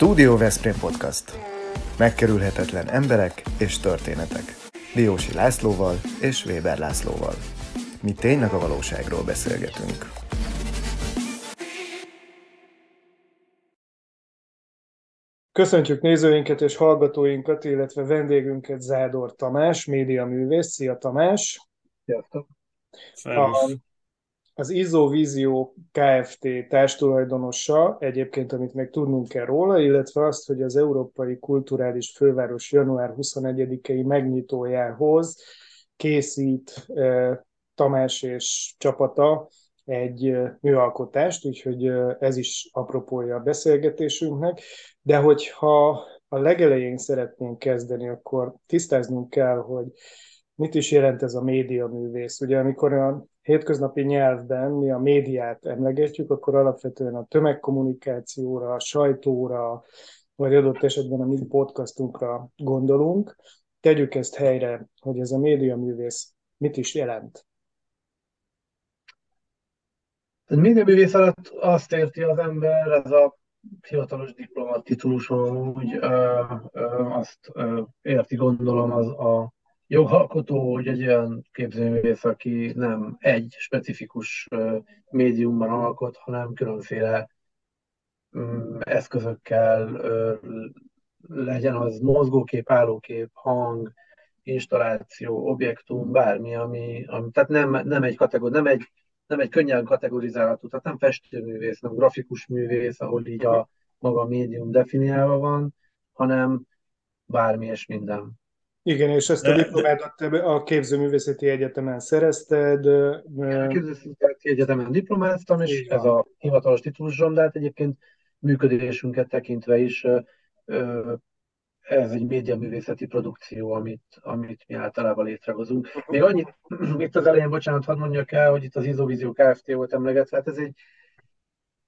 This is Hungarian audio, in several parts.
Stúdió Veszprém Podcast. Megkerülhetetlen emberek és történetek. Diósi Lászlóval és Weber Lászlóval. Mi tényleg a valóságról beszélgetünk. Köszöntjük nézőinket és hallgatóinkat, illetve vendégünket Zádor Tamás, médiaművész. Szia Tamás! Sziasztok! A, az Izovízió Kft. társtulajdonosa, egyébként amit még tudnunk kell róla, illetve azt, hogy az Európai Kulturális Főváros január 21-i megnyitójához készít Tamás és csapata egy műalkotást, úgyhogy ez is apropója a beszélgetésünknek. De hogyha a legelején szeretnénk kezdeni, akkor tisztáznunk kell, hogy mit is jelent ez a médiaművész. Ugye amikor a hétköznapi nyelvben mi a médiát emlegetjük, akkor alapvetően a tömegkommunikációra, a sajtóra, vagy adott esetben a mi podcastunkra gondolunk. Tegyük ezt helyre, hogy ez a médiaművész mit is jelent. A médiaművész alatt azt érti az ember, ez a hivatalos diplomat tituluson úgy ö, ö, azt ö, érti, gondolom, az a jogalkotó, hogy egy olyan képzőművész, aki nem egy specifikus médiumban alkot, hanem különféle ö, eszközökkel legyen az mozgókép, állókép, hang, installáció, objektum, bármi, ami, ami tehát nem, nem egy kategória, nem egy nem egy könnyen kategorizálható, tehát nem festőművész, nem grafikus művész, ahol így a maga médium definiálva van, hanem bármi és minden. Igen, és ezt a diplomádat a képzőművészeti egyetemen szerezted. A képzőművészeti egyetemen diplomáztam, és ez a hivatalos titulusom, de hát egyébként működésünket tekintve is ez egy médiaművészeti produkció, amit, amit mi általában létrehozunk. Még annyit, itt az elején, bocsánat, hadd mondjak el, hogy itt az Izovízió Kft. volt emlegetve, hát ez egy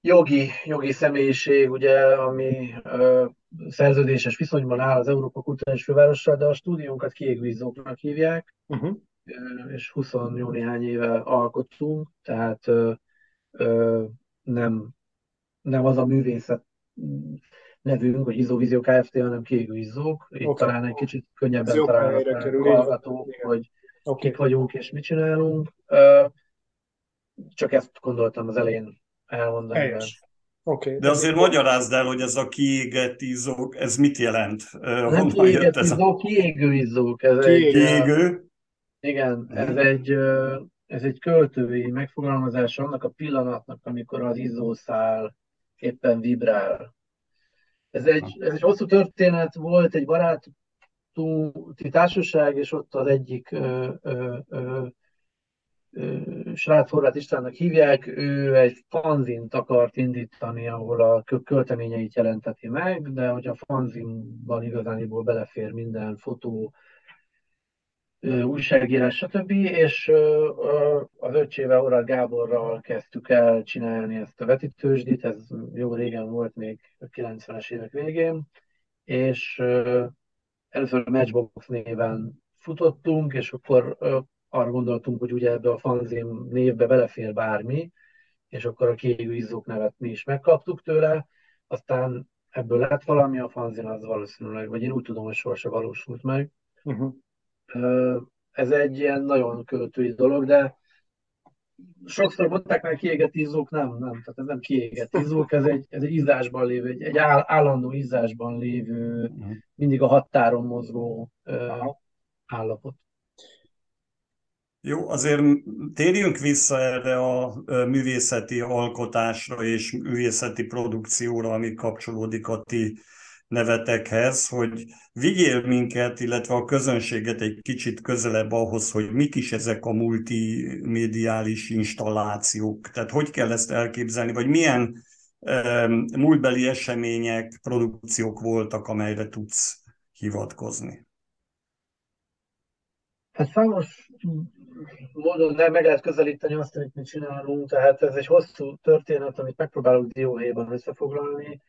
jogi, jogi személyiség, ugye, ami ö, szerződéses viszonyban áll az Európa Kulturális Fővárossal, de a stúdiónkat kiégvízóknak hívják, uh-huh. és 20 jó néhány éve alkottunk, tehát ö, ö, nem, nem az a művészet nevünk, hogy Izovízió Kft., hanem kiégő izzók. Itt okay. talán egy kicsit könnyebben találnak hallgatók, hogy okay. kik vagyunk és mit csinálunk. Csak ezt gondoltam az elején elmondani. Helyes. Okay. De azért magyarázd el, hogy ez a kiégett izzók, ez mit jelent? Nem kiégett izzók, a... kiégő izzók. Ez kiégő? Egy, igen, ez egy, ez egy költői megfogalmazás annak a pillanatnak, amikor az izzószál éppen vibrál ez egy, ez egy hosszú történet volt, egy baráti társaság, és ott az egyik ö, ö, ö, srác Horváth Istvánnak hívják, ő egy fanzint akart indítani, ahol a költeményeit jelenteti meg, de hogy a fanzinban igazániból belefér minden fotó, újságírás, stb. És az öccsével, Horváth Gáborral kezdtük el csinálni ezt a vetítősdit, ez jó régen volt, még a 90-es évek végén, és először Matchbox néven futottunk, és akkor arra gondoltunk, hogy ugye ebbe a fanzin névbe belefér bármi, és akkor a kiégő izzók nevet mi is megkaptuk tőle, aztán ebből lett valami, a fanzin az valószínűleg, vagy én úgy tudom, hogy sohasem valósult meg. Uh-huh. Ez egy ilyen nagyon költői dolog, de sokszor mondták meg kiégett izzók, nem, nem, tehát ez nem kiégett izzók, ez egy, ez egy izzásban lévő, egy, egy állandó izzásban lévő, uh-huh. mindig a határon mozgó uh, állapot. Jó, azért térjünk vissza erre a művészeti alkotásra és művészeti produkcióra, ami kapcsolódik a ti nevetekhez, hogy vigyél minket, illetve a közönséget egy kicsit közelebb ahhoz, hogy mik is ezek a multimédiális installációk. Tehát hogy kell ezt elképzelni, vagy milyen múltbeli események, produkciók voltak, amelyre tudsz hivatkozni? Hát számos módon nem meg lehet közelíteni azt, amit mi csinálunk, tehát ez egy hosszú történet, amit megpróbálok dióhéjban összefoglalni.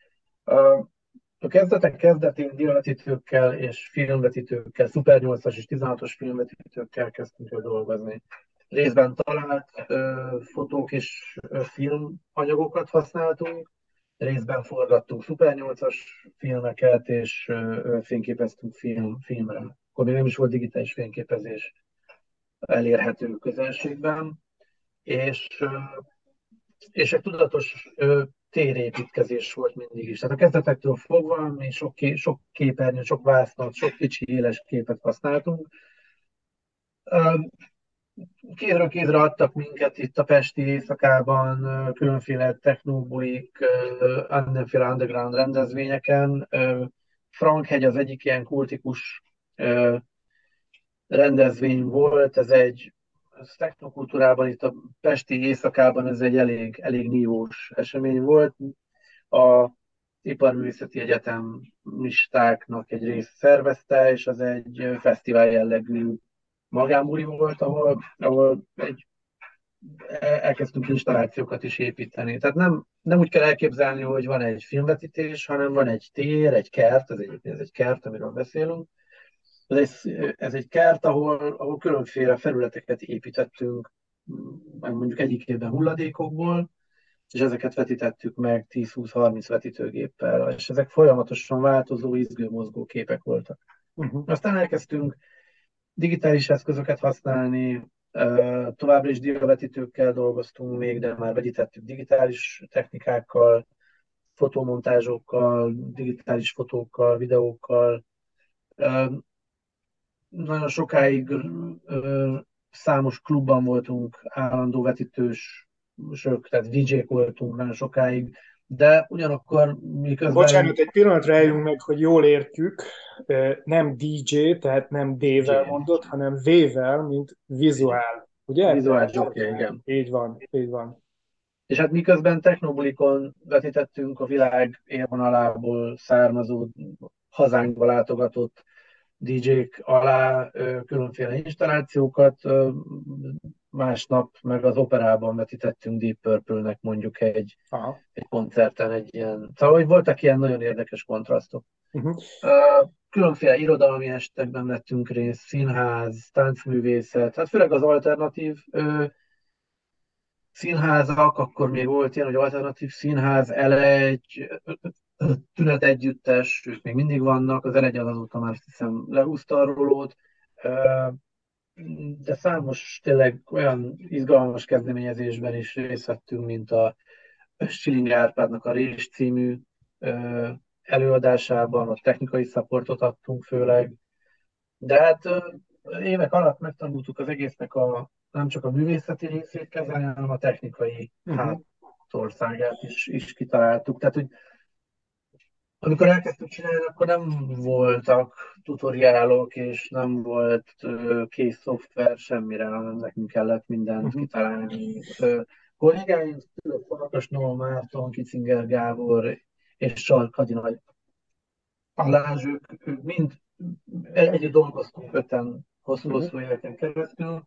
A kezdetek kezdetén diavetítőkkel és filmvetítőkkel, Super 8-as és 16-os filmvetítőkkel kezdtünk el dolgozni. Részben talált ö, fotók és ö, filmanyagokat használtunk, részben forgattunk Super 8-as filmeket, és fényképeztünk film, filmre. Akkor még nem is volt digitális fényképezés elérhető közelségben, és, és egy tudatos térépítkezés volt mindig is. Tehát a kezdetektől fogva mi sok, sok képernyő, sok vásznat, sok kicsi éles képet használtunk. Kézről kézre adtak minket itt a Pesti éjszakában, különféle technobulik, mindenféle underground rendezvényeken. Frankhegy az egyik ilyen kultikus rendezvény volt, ez egy ez technokultúrában, itt a Pesti éjszakában ez egy elég, elég nívós esemény volt. A Iparművészeti Egyetemistáknak egy rész szervezte, és az egy fesztivál jellegű magánbuli volt, ahol, ahol egy, elkezdtünk installációkat is építeni. Tehát nem, nem úgy kell elképzelni, hogy van egy filmvetítés, hanem van egy tér, egy kert, ez egyébként ez egy kert, amiről beszélünk, ez egy, ez egy kert, ahol, ahol különféle felületeket építettünk, mondjuk egyik évben hulladékokból, és ezeket vetítettük meg 10-20-30 vetítőgéppel, és ezek folyamatosan változó, izgő, mozgó képek voltak. Uh-huh. Aztán elkezdtünk digitális eszközöket használni, továbbra is diavetítőkkel dolgoztunk még, de már vegyítettük digitális technikákkal, fotomontázsokkal, digitális fotókkal, videókkal nagyon sokáig ö, számos klubban voltunk állandó vetítős, sők, tehát DJ-k voltunk nagyon sokáig, de ugyanakkor miközben... Bocsánat, egy pillanatra álljunk meg, hogy jól értjük, nem DJ, tehát nem D-vel mondott, hanem V-vel, mint vizuál, ugye? Vizuál jockey, igen. Így van, így van. És hát miközben technobulikon vetítettünk a világ élvonalából származó hazánkba látogatott DJ-k alá különféle installációkat, másnap meg az operában vetítettünk Deep Purple-nek mondjuk egy, Aha. egy koncerten egy ilyen, szóval hogy voltak ilyen nagyon érdekes kontrasztok. Uh-huh. Különféle irodalmi estekben vettünk részt, színház, táncművészet, hát főleg az alternatív színházak, akkor még volt ilyen, hogy alternatív színház, elegy, tünet együttes, ők még mindig vannak, az elegy az azóta már azt hiszem lehúzta a rolót, de számos tényleg olyan izgalmas kezdeményezésben is részt vettünk, mint a Schilling Árpádnak a Rés című előadásában, a technikai szapportot adtunk főleg, de hát évek alatt megtanultuk az egésznek a, nem csak a művészeti részét kezelni, hanem a technikai uh-huh. hátországát is, is kitaláltuk. Tehát, hogy amikor elkezdtük csinálni, akkor nem voltak tutoriálok, és nem volt kész szoftver semmire, hanem nekünk kellett mindent uh-huh. kitalálni. Kollégáim, Farkas Noah Márton, Kicinger Gábor és Sark Nagy Balázs, ők, ők mind együtt dolgoztunk öten hosszú-hosszú uh-huh. éveken keresztül.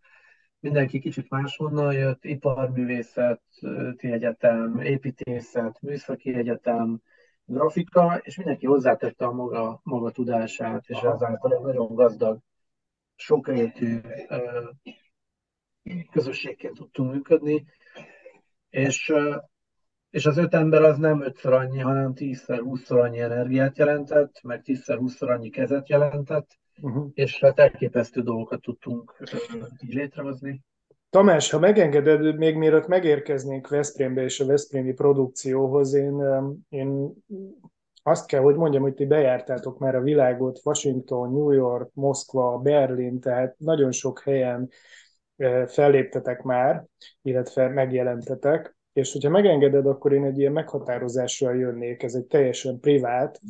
Mindenki kicsit máshonnan jött, iparművészeti egyetem, építészet, műszaki egyetem, grafika, és mindenki hozzátette a maga, maga tudását, és ezáltal egy nagyon gazdag, sokrétű közösségként tudtunk működni, és, és az öt ember az nem ötször annyi, hanem tízszer, húszszor annyi energiát jelentett, meg tízszer, húszszor annyi kezet jelentett, uh-huh. és hát elképesztő dolgokat tudtunk létrehozni. Tamás, ha megengeded, még mielőtt megérkeznénk Veszprémbe és a Veszprémi produkcióhoz, én, én azt kell, hogy mondjam, hogy ti bejártátok már a világot, Washington, New York, Moszkva, Berlin, tehát nagyon sok helyen eh, felléptetek már, illetve megjelentetek, és hogyha megengeded, akkor én egy ilyen meghatározással jönnék, ez egy teljesen privát,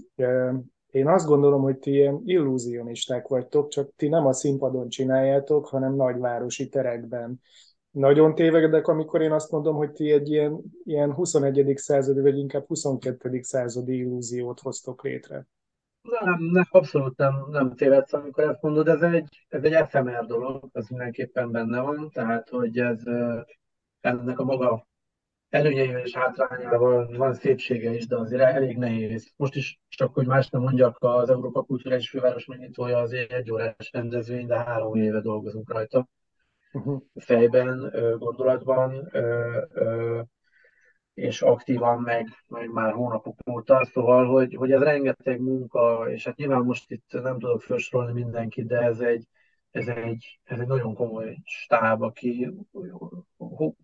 én azt gondolom, hogy ti ilyen illúzionisták vagytok, csak ti nem a színpadon csináljátok, hanem nagyvárosi terekben. Nagyon tévedek, amikor én azt mondom, hogy ti egy ilyen, ilyen 21. századi, vagy inkább 22. századi illúziót hoztok létre. Nem, nem abszolút nem, nem tévedsz, amikor ezt mondod, ez egy, ez egy efemer dolog, ez mindenképpen benne van, tehát hogy ez ennek a maga előnyeivel és hátrányával van szépsége is, de azért elég nehéz. Most is csak, hogy más nem mondjak, az Európa Kulturális Főváros megnyitója az egy órás rendezvény, de három éve dolgozunk rajta. Uh-huh. Fejben, gondolatban, és aktívan, meg, meg már hónapok óta, szóval, hogy, hogy ez rengeteg munka, és hát nyilván most itt nem tudok felsorolni mindenkit, de ez egy, ez egy, ez egy nagyon komoly stáb, aki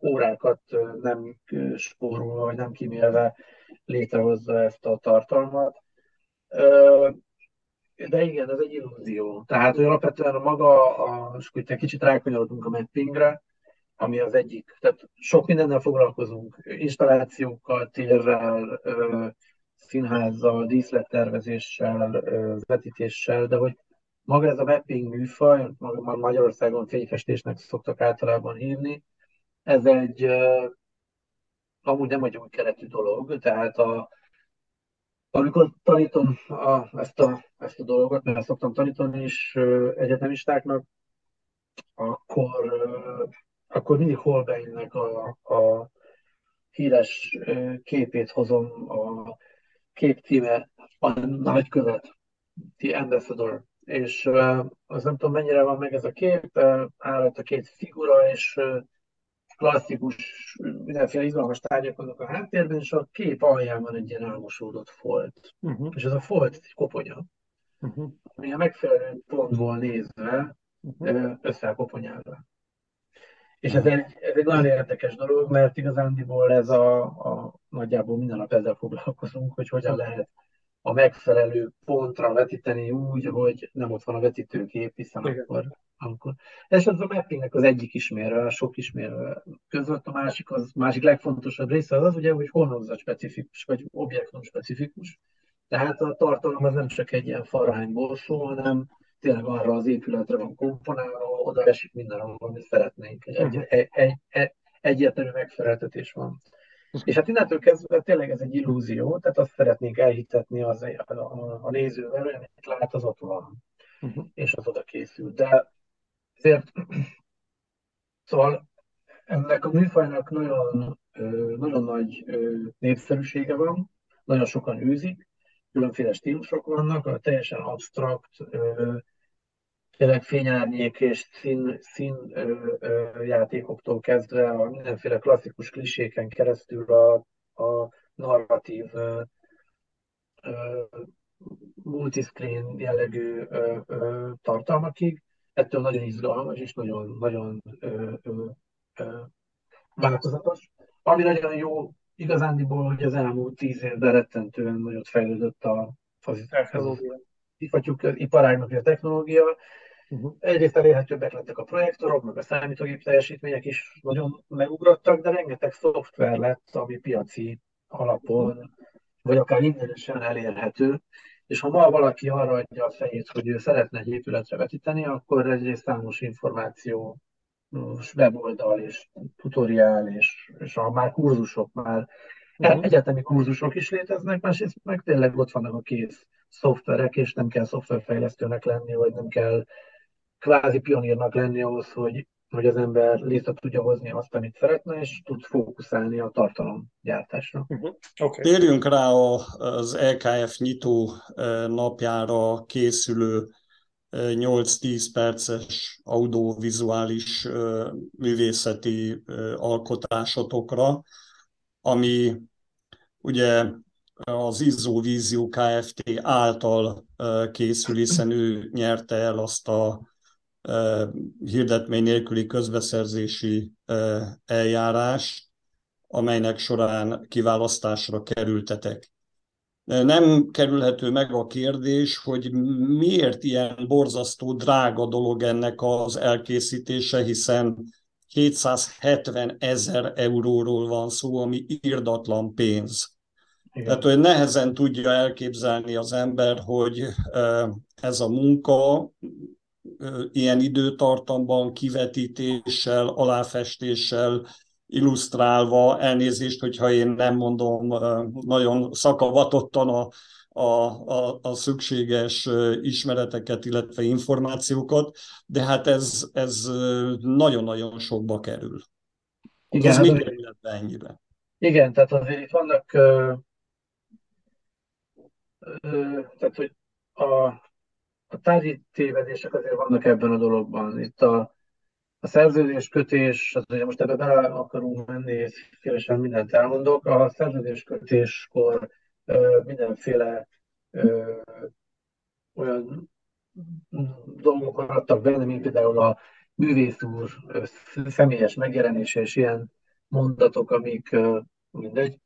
órákat nem spórolva, vagy nem kimélve létrehozza ezt a tartalmat. De igen, ez egy illúzió. Tehát, hogy alapvetően a maga, a, és egy kicsit rákanyarodunk a mappingre, ami az egyik. Tehát sok mindennel foglalkozunk, installációkkal, térrel, színházzal, díszlettervezéssel, vetítéssel, de hogy maga ez a mapping műfaj, Magyarországon fényfestésnek szoktak általában hívni, ez egy amúgy nem egy új keretű dolog, tehát a, amikor tanítom a, ezt, a, ezt a dolgot, mert szoktam tanítani is egyetemistáknak, akkor, akkor mindig Holbeinnek a, a híres képét hozom, a kép címe a nagykövet, The Ambassador, és az nem tudom mennyire van meg ez a kép, áll a két figura, és klasszikus, mindenféle izgalmas tárgyak vannak a háttérben, és a kép alján van egy ilyen álmosódott folt. Uh-huh. És ez a folt egy koponya, uh-huh. ami a megfelelő pontból nézve uh-huh. összeakoponyálva. És ez egy, ez egy nagyon érdekes dolog, mert igazándiból ez a, a nagyjából minden nap ezzel foglalkozunk, hogy hogyan lehet a megfelelő pontra vetíteni úgy, hogy nem ott van a vetítőgép, hiszen Igen. akkor, amikor... És az a mappingnek az egyik ismérve, a sok ismérve között, a másik, az másik legfontosabb része az, az ugye, hogy honlokzat specifikus, vagy objektum specifikus. Tehát a tartalom az nem csak egy ilyen farhányból szól, hanem tényleg arra az épületre van komponálva, oda esik minden, amit szeretnénk. Egy, egy, egy, egy, egy, egyértelmű megfeleltetés van. És hát innentől kezdve tényleg ez egy illúzió, tehát azt szeretnénk elhitetni az, a, a, a nézővel, hogy amit lát, az ott van, uh-huh. és az oda készül. De azért, szóval ennek a műfajnak nagyon, nagyon nagy népszerűsége van, nagyon sokan űzik, különféle stílusok vannak, a teljesen absztrakt, tényleg fényárnyék és szín, szín ö, ö, játékoktól kezdve a mindenféle klasszikus kliséken keresztül a, a narratív ö, ö, multiscreen jellegű ö, ö, tartalmakig. Ettől nagyon izgalmas és nagyon, nagyon ö, ö, ö, változatos. Ami nagyon jó igazándiból, hogy az elmúlt tíz évben rettentően nagyot fejlődött a, az, iparágnak a technológia, Uh-huh. Egyrészt elérhetőbbek lettek a projektorok, meg a számítógép teljesítmények is nagyon megugrottak, de rengeteg szoftver lett, ami piaci alapon, vagy akár ingyenesen elérhető. És ha ma valaki arra adja a fejét, hogy ő szeretne egy épületre vetíteni, akkor egyrészt számos információ, weboldal és tutoriál, és, és a már kurzusok, már uh-huh. egyetemi kurzusok is léteznek, másrészt meg tényleg ott vannak a kész szoftverek, és nem kell szoftverfejlesztőnek lenni, vagy nem kell kvázi pionírnak lenni ahhoz, hogy, hogy az ember létre tudja hozni azt, amit szeretne, és tud fókuszálni a tartalomgyártásra. Uh-huh. Okay. Térjünk rá az LKF nyitó napjára készülő 8-10 perces audiovizuális művészeti alkotásotokra, ami ugye az Izzó Vízió Kft. által készül, hiszen ő nyerte el azt a hirdetmény nélküli közbeszerzési eljárás, amelynek során kiválasztásra kerültetek. Nem kerülhető meg a kérdés, hogy miért ilyen borzasztó drága dolog ennek az elkészítése, hiszen 770 ezer euróról van szó, ami írdatlan pénz. Igen. Tehát, hogy nehezen tudja elképzelni az ember, hogy ez a munka ilyen időtartamban kivetítéssel, aláfestéssel, illusztrálva, elnézést, hogyha én nem mondom nagyon szakavatottan a, a, a, a szükséges ismereteket, illetve információkat, de hát ez, ez nagyon-nagyon sokba kerül. Igen, ez hát, mi kerül ennyire? Igen, tehát azért itt vannak, tehát hogy a, a tárgyi tévedések azért vannak ebben a dologban. Itt a, a szerződéskötés, az ugye most ebbe bele akarunk menni, és szívesen mindent elmondok, a szerződéskötéskor mindenféle ö, olyan dolgok maradtak benne, mint például a művész úr személyes megjelenése és ilyen mondatok, amik mindegy.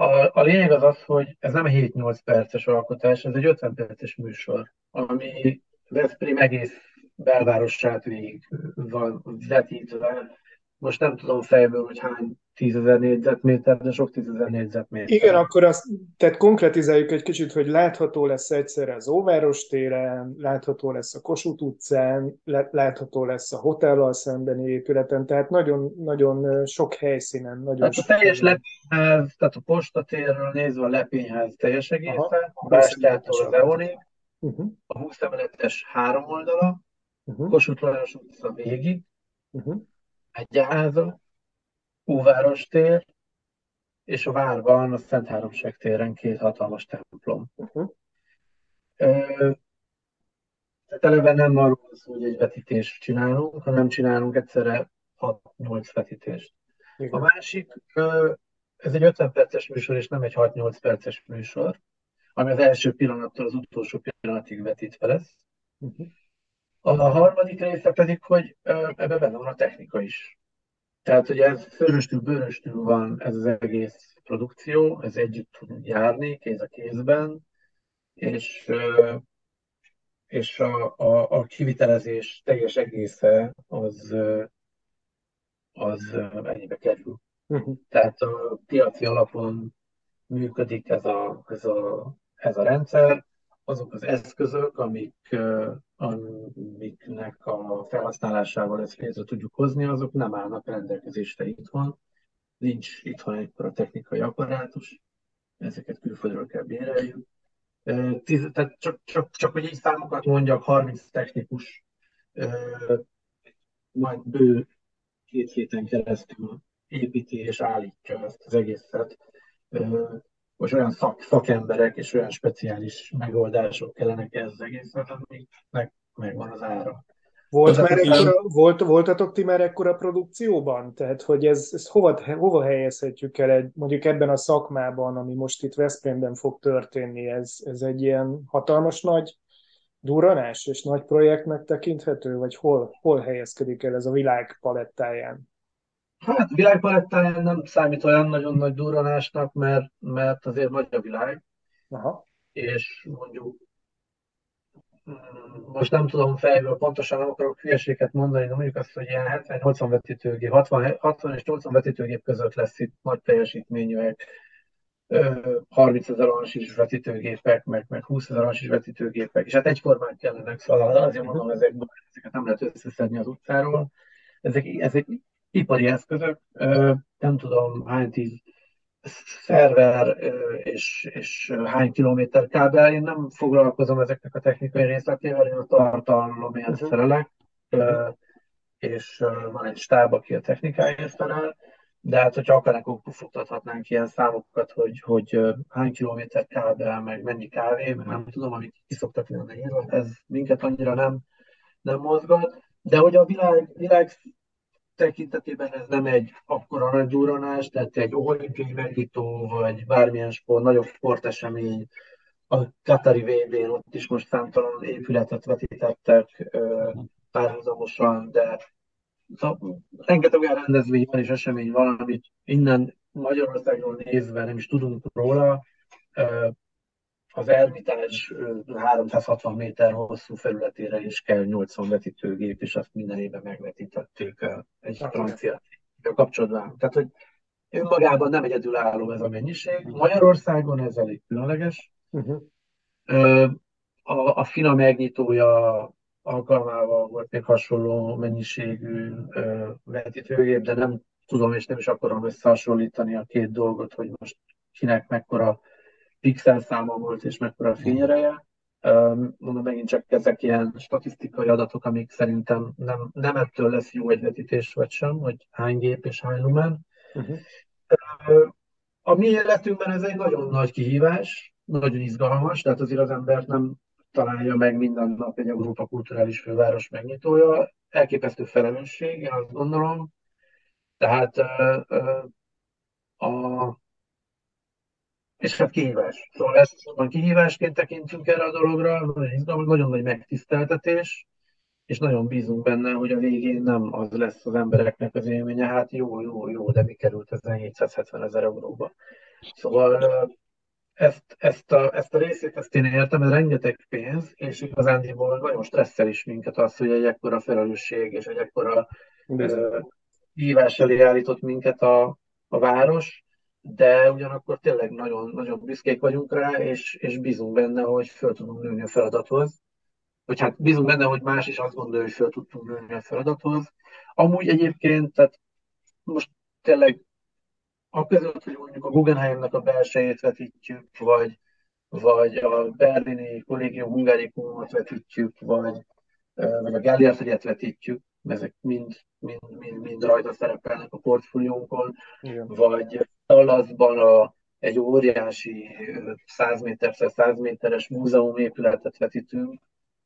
A, a lényeg az az, hogy ez nem 7-8 perces alkotás, ez egy 50 perces műsor, ami Veszprém egész belvárosát végig van vetítve. Most nem tudom fejből, hogy hány tízezer négyzetméter, de sok tízezer négyzetméter. Igen, akkor azt, tehát konkretizáljuk egy kicsit, hogy látható lesz egyszerre az Óváros téren, látható lesz a Kossuth utcán, látható lesz a hotellal szembeni épületen, tehát nagyon, nagyon sok helyszínen. Nagyon tehát a teljes lepényház, tehát a postatérről nézve a lepényház teljes egészen, a Bástyától az Eonig, uh-huh. a 20 emeletes három oldala, uh-huh. Kossuth Lajos utca végig, uh-huh. Egyenháza, Óváros tér, és a várban a Szent Háromság téren két hatalmas templom. Uh-huh. tehát eleve nem arról szó, hogy egy vetítést csinálunk, hanem csinálunk egyszerre 6-8 vetítést. Igen. A másik, ez egy 50 perces műsor, és nem egy 6-8 perces műsor, ami az első pillanattól az utolsó pillanatig vetítve lesz. Uh-huh. A harmadik része pedig, hogy ebben benne van a technika is. Tehát, hogy ez fölöstül, bőröstül van ez az egész produkció, ez együtt tud járni, kéz a kézben, és, és a, a, a kivitelezés teljes egésze az, az ennyibe kerül. Uh-huh. Tehát a piaci alapon működik ez a, ez a, ez a rendszer, azok az eszközök, amik, amiknek a felhasználásával ezt létre tudjuk hozni, azok nem állnak rendelkezésre itthon. Nincs itthon a technikai apparátus, ezeket külföldről kell béreljük. Tehát csak, csak, csak, hogy így számokat mondjak, 30 technikus majd bő két héten keresztül építi és állítja ezt az egészet most olyan szak, szakemberek és olyan speciális megoldások kellenek ez az egészet, amiknek megvan az ára. Volt már ekkora, volt, voltatok ti már ekkora produkcióban? Tehát, hogy ez, ez hova, hova helyezhetjük el egy, mondjuk ebben a szakmában, ami most itt Veszprémben fog történni, ez, ez egy ilyen hatalmas nagy duranás és nagy projektnek tekinthető, vagy hol, hol helyezkedik el ez a világ palettáján? Hát világpalettáján nem számít olyan nagyon nagy durranásnak, mert, mert azért nagy a világ. Aha. És mondjuk mm, most nem tudom fejből pontosan, nem akarok hülyeséget mondani, de mondjuk azt, hogy ilyen 70-80 vetítőgép, 60, 60 és 80 vetítőgép között lesz itt nagy teljesítményűek, 30 ezer is vetítőgépek, meg, meg 20 ezer is vetítőgépek, és hát egyformán kellene, szóval azért mondom, ezek, ezeket nem lehet összeszedni az utcáról. Ezek, ezek ipari eszközök, nem tudom hány tíz szerver és, és hány kilométer kábel. Én nem foglalkozom ezeknek a technikai részletével, én a tartalomért uh-huh. felelek, és van egy stáb, aki a technikáért felel, de hát, hogyha akarnánk, akkor futtathatnánk ilyen számokat, hogy, hogy hány kilométer kábel, meg mennyi kávé, meg nem tudom, amik ki szoktak lenni írva, ez minket annyira nem, nem mozgat. De hogy a világ, világ tekintetében ez nem egy akkora nagy duranás, tehát egy olimpiai megnyitó, vagy bármilyen sport, nagyobb sportesemény, a Katari vb ott is most számtalan épületet vetítettek párhuzamosan, de rengeteg olyan rendezvény van és esemény van, amit innen Magyarországon nézve nem is tudunk róla, az Ermitás 360 méter hosszú felületére is kell 80 vetítőgép, és azt minden évben megvetítették egy francia kapcsolatban. Tehát, hogy önmagában nem egyedülálló ez a mennyiség. Magyarországon ez elég különleges. Uh-huh. A, a FINA megnyitója alkalmával volt még hasonló mennyiségű vetítőgép, de nem tudom és nem is akarom összehasonlítani a két dolgot, hogy most kinek mekkora pixel száma volt és mekkora fényereje. Mondom, megint csak ezek ilyen statisztikai adatok, amik szerintem nem, nem ettől lesz jó egyvetítés vagy sem, hogy hány gép és hány lumen. Uh-huh. A mi életünkben ez egy nagyon nagy kihívás, nagyon izgalmas, tehát azért az embert nem találja meg minden nap egy Európa kulturális főváros megnyitója. elképesztő felelősség, én azt gondolom. Tehát a, és hát kihívás. Szóval elsősorban kihívásként tekintünk erre a dologra, nagyon nagy megtiszteltetés, és nagyon bízunk benne, hogy a végén nem az lesz az embereknek az élménye, hát jó, jó, jó, de mi került ezen 770 ezer euróba. Szóval ezt, ezt, a, ezt a részét ezt én értem, ez rengeteg pénz, és igazándiból nagyon stresszel is minket az, hogy egy ekkora felelősség és egy ekkora hívás elé állított minket a, a város, de ugyanakkor tényleg nagyon, nagyon büszkék vagyunk rá, és, és bízunk benne, hogy föl tudunk nőni a feladathoz. Vagy hát bízunk benne, hogy más is azt gondolja, hogy föl tudtunk nőni a feladathoz. Amúgy egyébként, tehát most tényleg a között, hogy mondjuk a Guggenheimnek a belsejét vetítjük, vagy, vagy a berlini kollégium hungárikumot vetítjük, vagy, vagy a Gellért vetítjük, ezek mind, mind, mind, mind rajta szerepelnek a portfóliónkon, Igen. vagy Dallasban a, egy óriási 100 méter 100 méteres múzeum épületet vetítünk,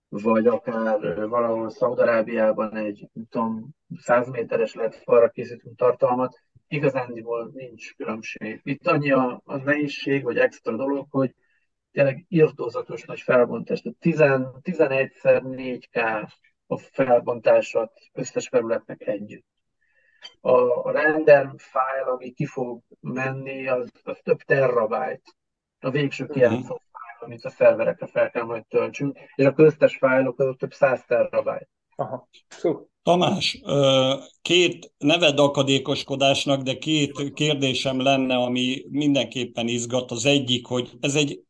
vagy akár valahol Szaudarábiában egy, tudom, 100 méteres lett falra készítünk tartalmat, igazándiból nincs különbség. Itt annyi a, a nehézség, vagy extra dolog, hogy tényleg írtózatos nagy felbontás. Tehát 11-szer 4K a felbontásat összes felületnek együtt. A, a render file, ami ki fog menni, az, az több terabájt. A végső kijátszó uh-huh. file, amit a szerverekre fel kell majd töltsünk, és a köztes fájlok azok több száz terabájt. Aha. Szó. Tamás, két neved akadékoskodásnak, de két kérdésem lenne, ami mindenképpen izgat. Az egyik, hogy ez egy,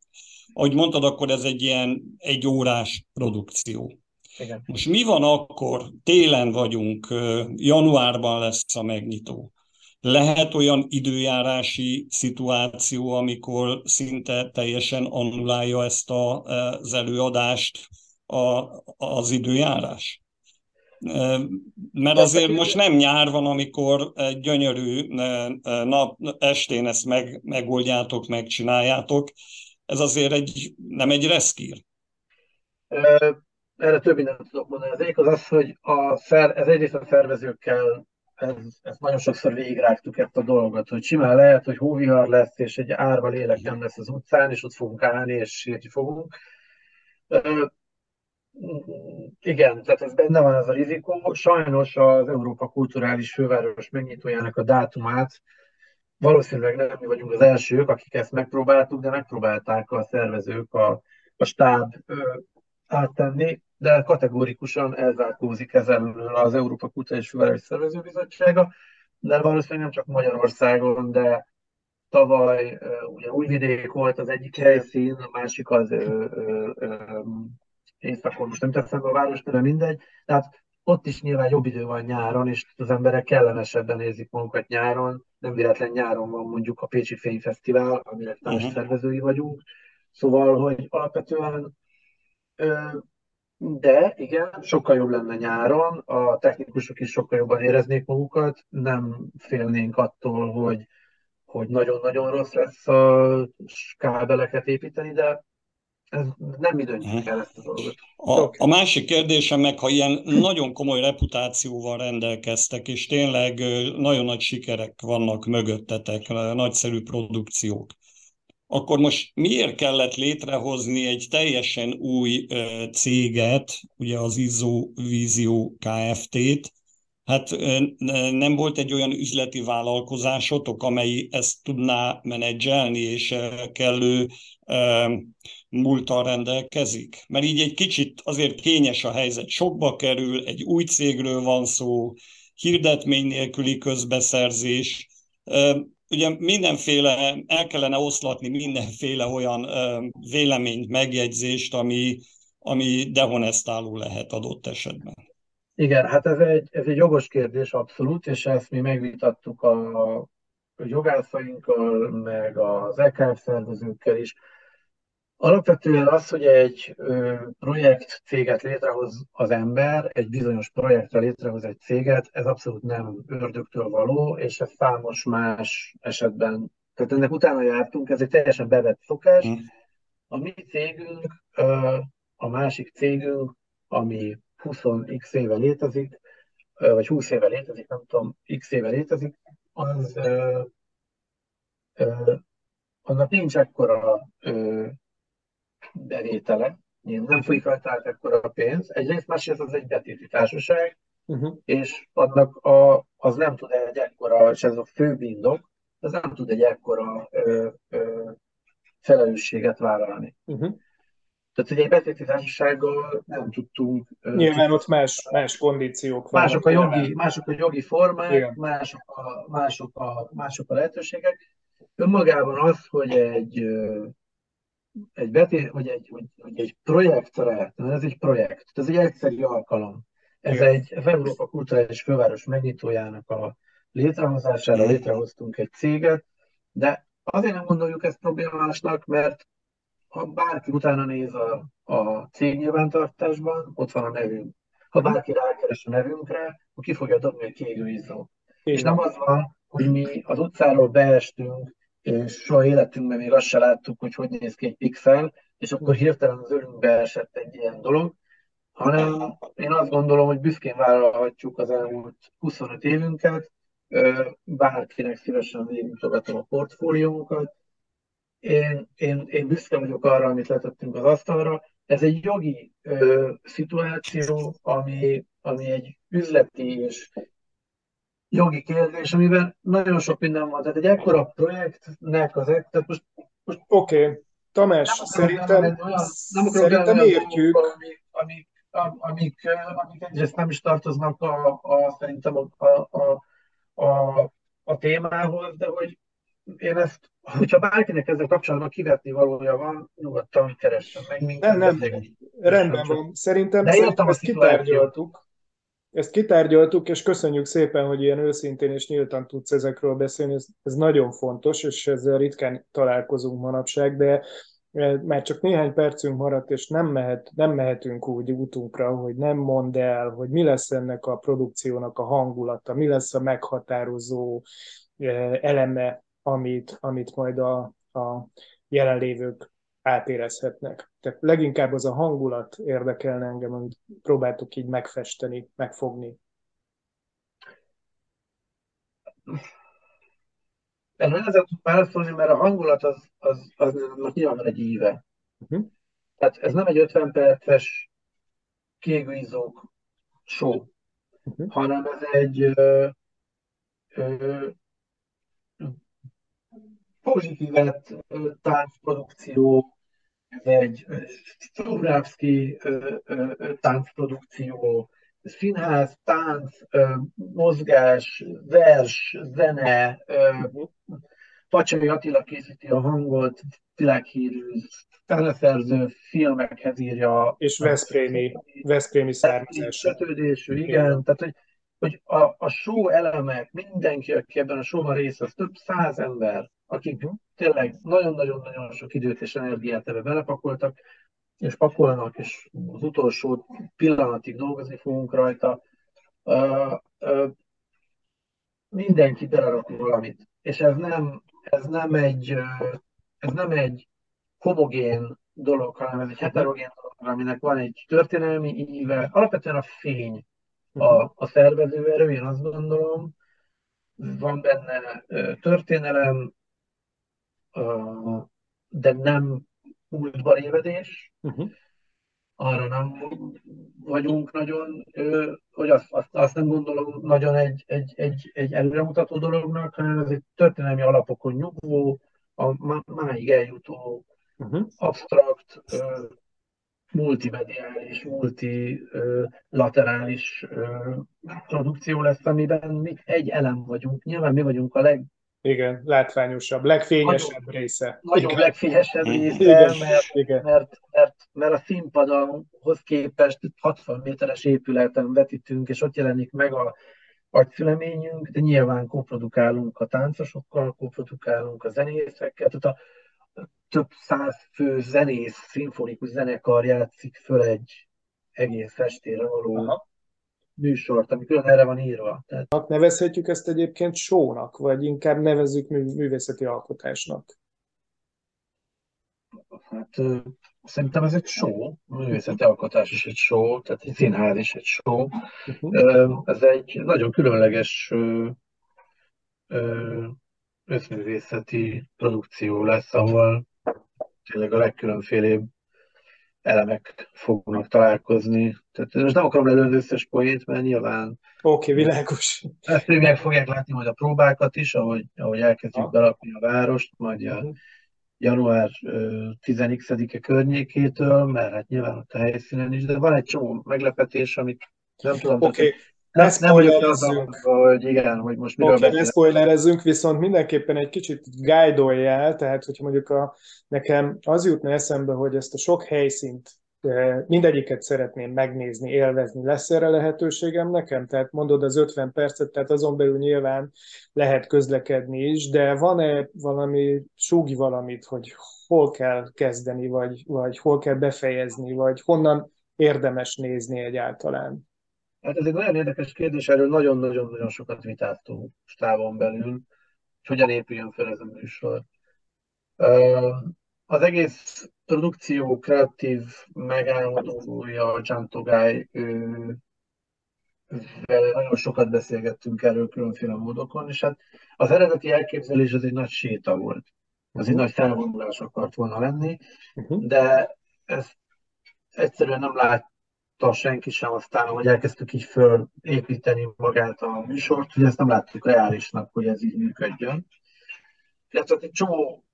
ahogy mondtad, akkor ez egy ilyen egy órás produkció. Igen. Most mi van akkor, télen vagyunk, januárban lesz a megnyitó. Lehet olyan időjárási szituáció, amikor szinte teljesen annulálja ezt a, az előadást a, az időjárás? Mert azért most nem nyár van, amikor egy gyönyörű nap estén ezt meg, megoldjátok, megcsináljátok. Ez azért egy, nem egy reszkír. Erre több mindent tudok mondani. Az egyik az az, hogy a szer, ez egyrészt a szervezőkkel ez, ezt nagyon sokszor végigrágtuk ezt a dolgot, hogy simán lehet, hogy hóvihar lesz, és egy árva lélek nem lesz az utcán, és ott fogunk állni, és sírni fogunk igen, tehát ez benne van ez a rizikó. Sajnos az Európa Kulturális Főváros megnyitójának a dátumát valószínűleg nem mi vagyunk az elsők, akik ezt megpróbáltuk, de megpróbálták a szervezők, a, a stáb áttenni, de kategórikusan elzárkózik ezzel az Európa Kulturális Főváros Szervezőbizottsága, de valószínűleg nem csak Magyarországon, de tavaly ugye Újvidék volt az egyik helyszín, a másik az ö, ö, ö, éjszakon, most nem teszem a város, de mindegy. Tehát ott is nyilván jobb idő van nyáron, és az emberek kellemesebben érzik magukat nyáron. Nem véletlen nyáron van mondjuk a Pécsi Fényfesztivál, amire társ uh-huh. szervezői vagyunk. Szóval, hogy alapvetően de igen, sokkal jobb lenne nyáron, a technikusok is sokkal jobban éreznék magukat, nem félnénk attól, hogy, hogy nagyon-nagyon rossz lesz a kábeleket építeni, de ez nem mi döntjük el ezt a dolgot. A, a másik kérdésem meg, ha ilyen nagyon komoly reputációval rendelkeztek, és tényleg nagyon nagy sikerek vannak mögöttetek, nagyszerű produkciók, akkor most miért kellett létrehozni egy teljesen új céget, ugye az Izo Vízió Kft-t, Hát nem volt egy olyan üzleti vállalkozásotok, amely ezt tudná menedzselni, és kellő múltal rendelkezik? Mert így egy kicsit azért kényes a helyzet. Sokba kerül, egy új cégről van szó, hirdetmény nélküli közbeszerzés. Ugye mindenféle, el kellene oszlatni mindenféle olyan véleményt, megjegyzést, ami, ami dehonestáló lehet adott esetben. Igen, hát ez egy, ez egy jogos kérdés abszolút, és ezt mi megvitattuk a jogászainkkal, meg az EKF szervezőkkel is. Alapvetően az, hogy egy projekt céget létrehoz az ember, egy bizonyos projektre létrehoz egy céget, ez abszolút nem ördögtől való, és ez számos más esetben, tehát ennek utána jártunk, ez egy teljesen bevett szokás. Hm. A mi cégünk, a másik cégünk, ami 20x éve létezik, vagy 20 éve létezik, nem tudom, x éve létezik, az annak nincs ekkora ö, bevétele, nem folyik rajta át ekkora a pénz. Egyrészt, másrészt az egy betéti társaság, uh-huh. és annak a, az nem tud egy ekkora, és ez a fő indok, az nem tud egy ekkora ö, ö, felelősséget vállalni. Uh-huh. Tehát ugye egy betéti társasággal nem tudtunk... Nyilván ott más, más kondíciók vannak. Mások a jogi, mások a jogi formák, mások a, mások, a, mások a lehetőségek. Önmagában az, hogy egy, egy, beté, hogy egy, hogy, hogy egy projektre, ez egy projekt, ez egy egyszerű alkalom. Ez Igen. egy az Európa Kulturális Főváros megnyitójának a létrehozására létrehoztunk egy céget, de azért nem gondoljuk ezt problémásnak, mert ha bárki utána néz a, a cég nyilvántartásban, ott van a nevünk. Ha bárki rákeres a nevünkre, akkor ki fogja dobni a kiégő izzó. És nem az van, hogy mi az utcáról beestünk, és soha életünkben még azt se láttuk, hogy hogy néz ki egy pixel, és akkor hirtelen az ölünkbe esett egy ilyen dolog, hanem én azt gondolom, hogy büszkén vállalhatjuk az elmúlt 25 évünket, bárkinek szívesen végigmutogatom a portfóliónkat, én, én, én büszke vagyok arra, amit letettünk az asztalra. Ez egy jogi ö, szituáció, ami, ami egy üzleti és jogi kérdés, amiben nagyon sok minden van. Tehát egy ekkora projektnek az tehát most, most Oké, okay. Tamás, nem szerintem, olyan, nem szerintem értjük. Amik, amik, amik, amik egyrészt nem is tartoznak a, a, szerintem a, a, a, a, a témához, de hogy én ezt, hogyha bárkinek ezzel kapcsolatban kivetni valója van, nyugodtan keressen meg minket. Nem, nem, rendben van. Szerintem, szerintem ezt kitárgyaltuk. Ezt kitárgyaltuk, és köszönjük szépen, hogy ilyen őszintén és nyíltan tudsz ezekről beszélni. Ez, ez nagyon fontos, és ezzel ritkán találkozunk manapság, de e, már csak néhány percünk maradt, és nem, mehet, nem mehetünk úgy útunkra, hogy nem mond el, hogy mi lesz ennek a produkciónak a hangulata, mi lesz a meghatározó e, eleme amit, amit majd a, a jelenlévők átérezhetnek. Tehát leginkább az a hangulat érdekelne engem, amit próbáltuk így megfesteni, megfogni. Erre nehezen tudok válaszolni, mert a hangulat az, az, az, az nyilván egy íve. Uh-huh. Tehát ez nem egy 50 perces kiégőizók show, uh-huh. hanem ez egy ö, ö, pozitívet ez egy Strovravski táncprodukció, színház, tánc, mozgás, vers, zene, Pacsai Attila készíti a hangot, világhírű teleszerző filmekhez írja. És Veszprémi, Veszprémi származású. Kötődésű, igen. Tehát, hogy, hogy a, a show elemek, mindenki, aki ebben a showban részt az több száz ember, akik tényleg nagyon-nagyon-nagyon sok időt és energiát ebbe belepakoltak, és pakolnak, és az utolsó pillanatig dolgozni fogunk rajta. Uh, uh, mindenki belerak valamit. És ez nem, ez nem egy, ez nem egy homogén dolog, hanem ez egy heterogén dolog, aminek van egy történelmi íve. Alapvetően a fény a, a szervezőerő, én azt gondolom, van benne történelem, de nem múltba révedés. Uh-huh. Arra nem vagyunk nagyon, hogy azt, azt, azt nem gondolom nagyon egy, egy, egy, egy előremutató dolognak, hanem ez egy történelmi alapokon nyugvó, a máig eljutó, uh-huh. abstrakt, multimediális, multilaterális produkció lesz, amiben mi egy elem vagyunk. Nyilván mi vagyunk a leg igen, látványosabb, legfényesebb nagyon, része. Nagyon igen. legfényesebb része, igen, mert, igen. Mert, mert, mert a színpadonhoz képest 60 méteres épületen vetítünk, és ott jelenik meg a agyszüleményünk, de nyilván koprodukálunk a táncosokkal, koprodukálunk a zenészekkel, tehát a több száz fő zenész, szimfonikus zenekar játszik föl egy egész festére való Aha műsort, ami külön erre van írva. Tehát... Nevezhetjük ezt egyébként sónak, vagy inkább nevezzük mű, művészeti alkotásnak? Hát szerintem ez egy show, művészeti alkotás is egy show, tehát egy színház is egy show. Uh-huh. Ez egy nagyon különleges összművészeti produkció lesz, ahol tényleg a legkülönfélébb elemek fognak találkozni. Tehát most nem akarom előzni összes poént, mert nyilván... Oké, okay, világos. Ezt még meg fogják látni majd a próbákat is, ahogy, ahogy elkezdjük ah. belakni a várost, majd a uh-huh. január 10-e környékétől, mert hát nyilván ott a helyszínen is, de van egy csomó meglepetés, amit nem tudom. Oké, okay. Vagyok azzal, hogy igen, hogy most miről okay, ne spoilerezzünk, viszont mindenképpen egy kicsit guide el, tehát hogyha mondjuk a, nekem az jutna eszembe, hogy ezt a sok helyszínt mindegyiket szeretném megnézni, élvezni. Lesz erre lehetőségem nekem? Tehát mondod az 50 percet, tehát azon belül nyilván lehet közlekedni is, de van-e valami, súgi valamit, hogy hol kell kezdeni, vagy, vagy hol kell befejezni, vagy honnan érdemes nézni egyáltalán? Hát ez egy nagyon érdekes kérdés, erről nagyon-nagyon-nagyon sokat vitáztunk stávon belül, hogy hogyan épüljön fel ez a műsor. Az egész produkció kreatív megálmodója, Csantogály, nagyon sokat beszélgettünk erről különféle módokon, és hát az eredeti elképzelés az egy nagy séta volt. Az egy nagy felvonulás akart volna lenni, uh-huh. de ezt egyszerűen nem lát, látta senki sem aztán, hogy elkezdtük így fölépíteni magát a műsort, hogy ezt nem láttuk reálisnak, hogy ez így működjön. Tehát egy csomó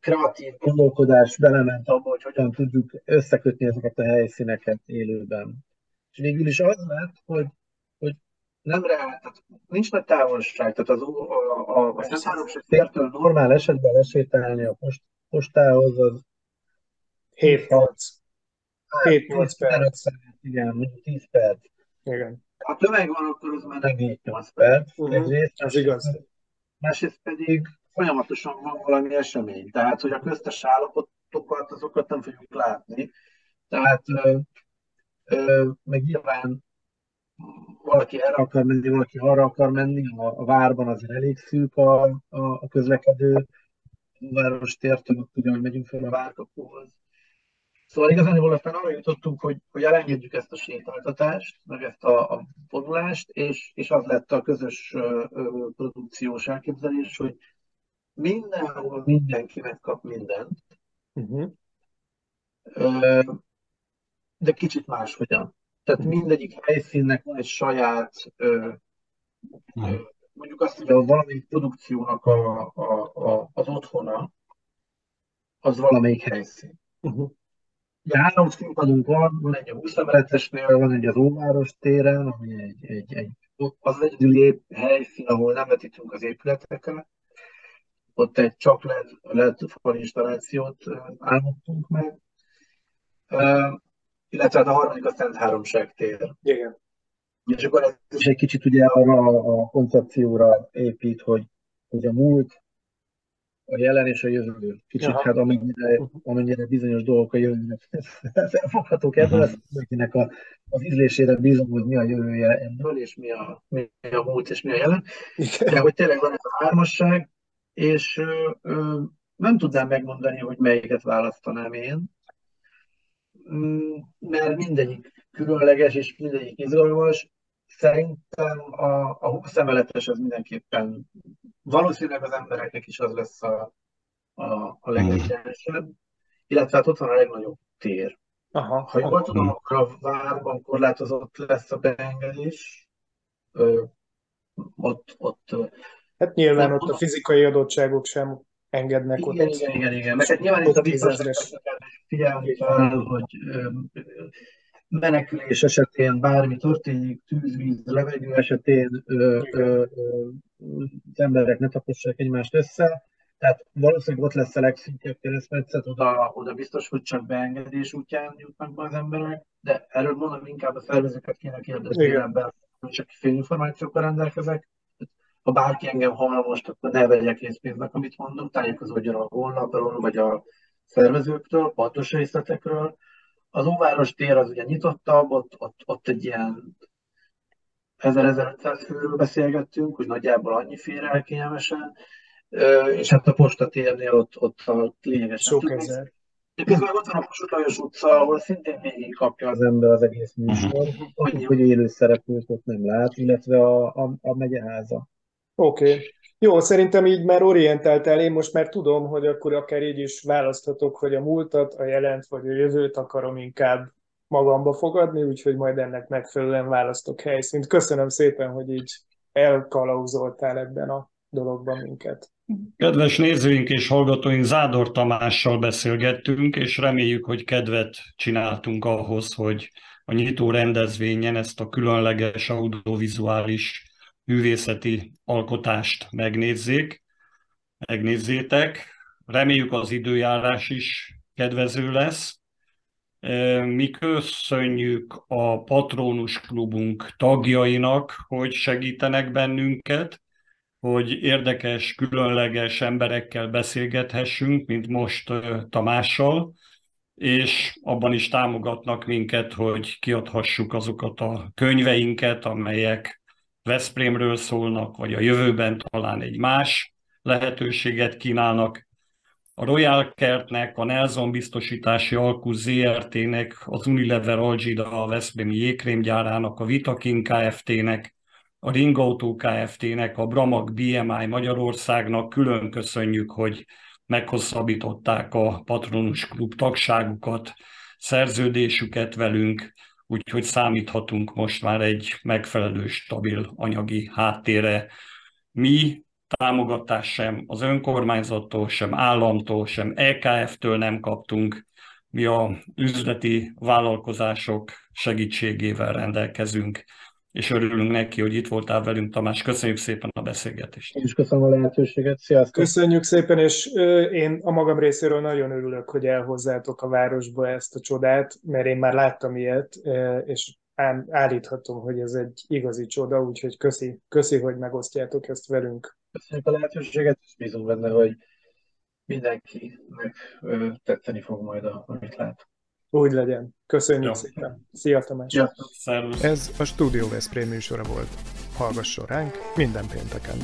kreatív gondolkodás belement abba, hogy hogyan tudjuk összekötni ezeket a helyszíneket élőben. És végül is az lett, hogy, hogy nem reál, tehát nincs nagy távolság, tehát az, a, a, a tértől normál esetben lesétálni a post, postához az 7 perc. 7-8 perc. Igen, 10 perc. Igen. Ha tömeg van, akkor az már nem 7-8 perc. Uh-huh. Egyrészt, ez igaz. Másrészt pedig folyamatosan van valami esemény. Tehát, hogy a köztes állapotokat, azokat nem fogjuk látni. Tehát ö, ö, meg nyilván valaki erre akar menni, valaki arra akar menni, a, a várban azért elég szűk a, a, a közlekedő, a város tértől, ugye, hogy megyünk fel a várkapuhoz, Szóval igazán aztán arra jutottunk, hogy, hogy elengedjük ezt a sétáltatást, meg ezt a, a vonulást, és, és az lett a közös ö, ö, produkciós elképzelés, hogy mindenhol mindenki megkap mindent, uh-huh. ö, de kicsit máshogyan. Tehát uh-huh. mindegyik helyszínnek van egy saját, ö, uh-huh. mondjuk azt, hogy a valamelyik produkciónak a, a, a, az otthona, az valamelyik helyszín. Uh-huh. Ugye három színpadunk van, van egy a 20 emeletesnél, van egy az Óváros téren, ami egy, egy, egy az egyedüli helyszín, ahol nem vetítünk az épületekre. Ott egy csak LED, LED installációt álmodtunk meg. Uh, illetve hát a harmadik a Szent Háromság tér. Igen. És akkor ez is egy kicsit ugye arra a koncepcióra épít, hogy, hogy a múlt, a jelen és a jövő. Kicsit, Aha. hát amennyire, amennyire bizonyos dolgok a jövőnek elfoghatók ebből, uh-huh. mindenkinek a, az ízlésére bízom, hogy mi a jövője ebből, és mi a, mi a múlt, és mi a jelen. De hogy tényleg van ez a hármasság, és ö, ö, nem tudnám megmondani, hogy melyiket választanám én, mert mindegyik különleges, és mindegyik izgalmas. Szerintem a, a 20 emeletes az mindenképpen valószínűleg az embereknek is az lesz a, a, a legegyenesebb, illetve hát ott van a legnagyobb tér. Aha, ha jól aha. tudom, akkor a várban korlátozott lesz a beengedés. Ö, ott, ott, hát nyilván ott a fizikai adottságok sem engednek igen, ott. Igen, igen, igen. Mert hát nyilván itt a biztonságos figyelni kell, hogy menekülés esetén bármi történik, tűzvíz, levegő esetén ö, ö, ö, az emberek ne tapossák egymást össze. Tehát valószínűleg ott lesz a legszintjebb keresztmetszet, oda, oda biztos, hogy csak beengedés útján jutnak be az emberek, de erről mondom, inkább a szervezőket kéne kérdezni ebben, hogy csak félinformációkkal rendelkezek. Ha bárki engem hall most, akkor ne vegyek részpénznek, amit mondok, tájékozódjon a honlapról, vagy a szervezőktől, pontos részletekről, az Óváros tér az ugye nyitottabb, ott, ott, ott egy ilyen 1000-1500 főről beszélgettünk, hogy nagyjából annyi fér el kényelmesen, és hát a posta térnél ott, ott a lényegesen Sok ezer. Közben ott van a Kossuth utca, ahol szintén végig kapja az ember az egész műsor. Annyi, hogy élő szereplőt ott nem lát, illetve a, a, a megyeháza. Oké. Okay. Jó, szerintem így már orientáltál, én most már tudom, hogy akkor akár így is választhatok, hogy a múltat, a jelent vagy a jövőt akarom inkább magamba fogadni, úgyhogy majd ennek megfelelően választok helyszínt. Köszönöm szépen, hogy így elkalauzoltál ebben a dologban minket. Kedves nézőink és hallgatóink, Zádor Tamással beszélgettünk, és reméljük, hogy kedvet csináltunk ahhoz, hogy a nyitó rendezvényen ezt a különleges audiovizuális művészeti alkotást megnézzék, megnézzétek. Reméljük az időjárás is kedvező lesz. Mi köszönjük a Patronus Klubunk tagjainak, hogy segítenek bennünket, hogy érdekes, különleges emberekkel beszélgethessünk, mint most Tamással, és abban is támogatnak minket, hogy kiadhassuk azokat a könyveinket, amelyek Veszprémről szólnak, vagy a jövőben talán egy más lehetőséget kínálnak. A Royal Kertnek, a Nelson biztosítási alkú ZRT-nek, az Unilever Algida a Veszprémi jégkrémgyárának, a Vitakin Kft-nek, a Ringauto Kft-nek, a Bramag BMI Magyarországnak külön köszönjük, hogy meghosszabbították a Patronus Klub tagságukat, szerződésüket velünk, úgyhogy számíthatunk most már egy megfelelő, stabil anyagi háttérre. Mi támogatás sem az önkormányzattól, sem államtól, sem EKF-től nem kaptunk. Mi a üzleti vállalkozások segítségével rendelkezünk és örülünk neki, hogy itt voltál velünk, Tamás. Köszönjük szépen a beszélgetést. Én is köszönöm a lehetőséget. Sziasztok! Köszönjük szépen, és én a magam részéről nagyon örülök, hogy elhozzátok a városba ezt a csodát, mert én már láttam ilyet, és állíthatom, hogy ez egy igazi csoda, úgyhogy köszi, köszi hogy megosztjátok ezt velünk. Köszönjük a lehetőséget, és bízunk benne, hogy mindenkinek tetszeni fog majd, amit lát. Úgy legyen. Köszönjük Jó. szépen. Szia Tamás. Ja. Ez a Studio Veszprém műsora volt. Hallgasson ránk minden pénteken.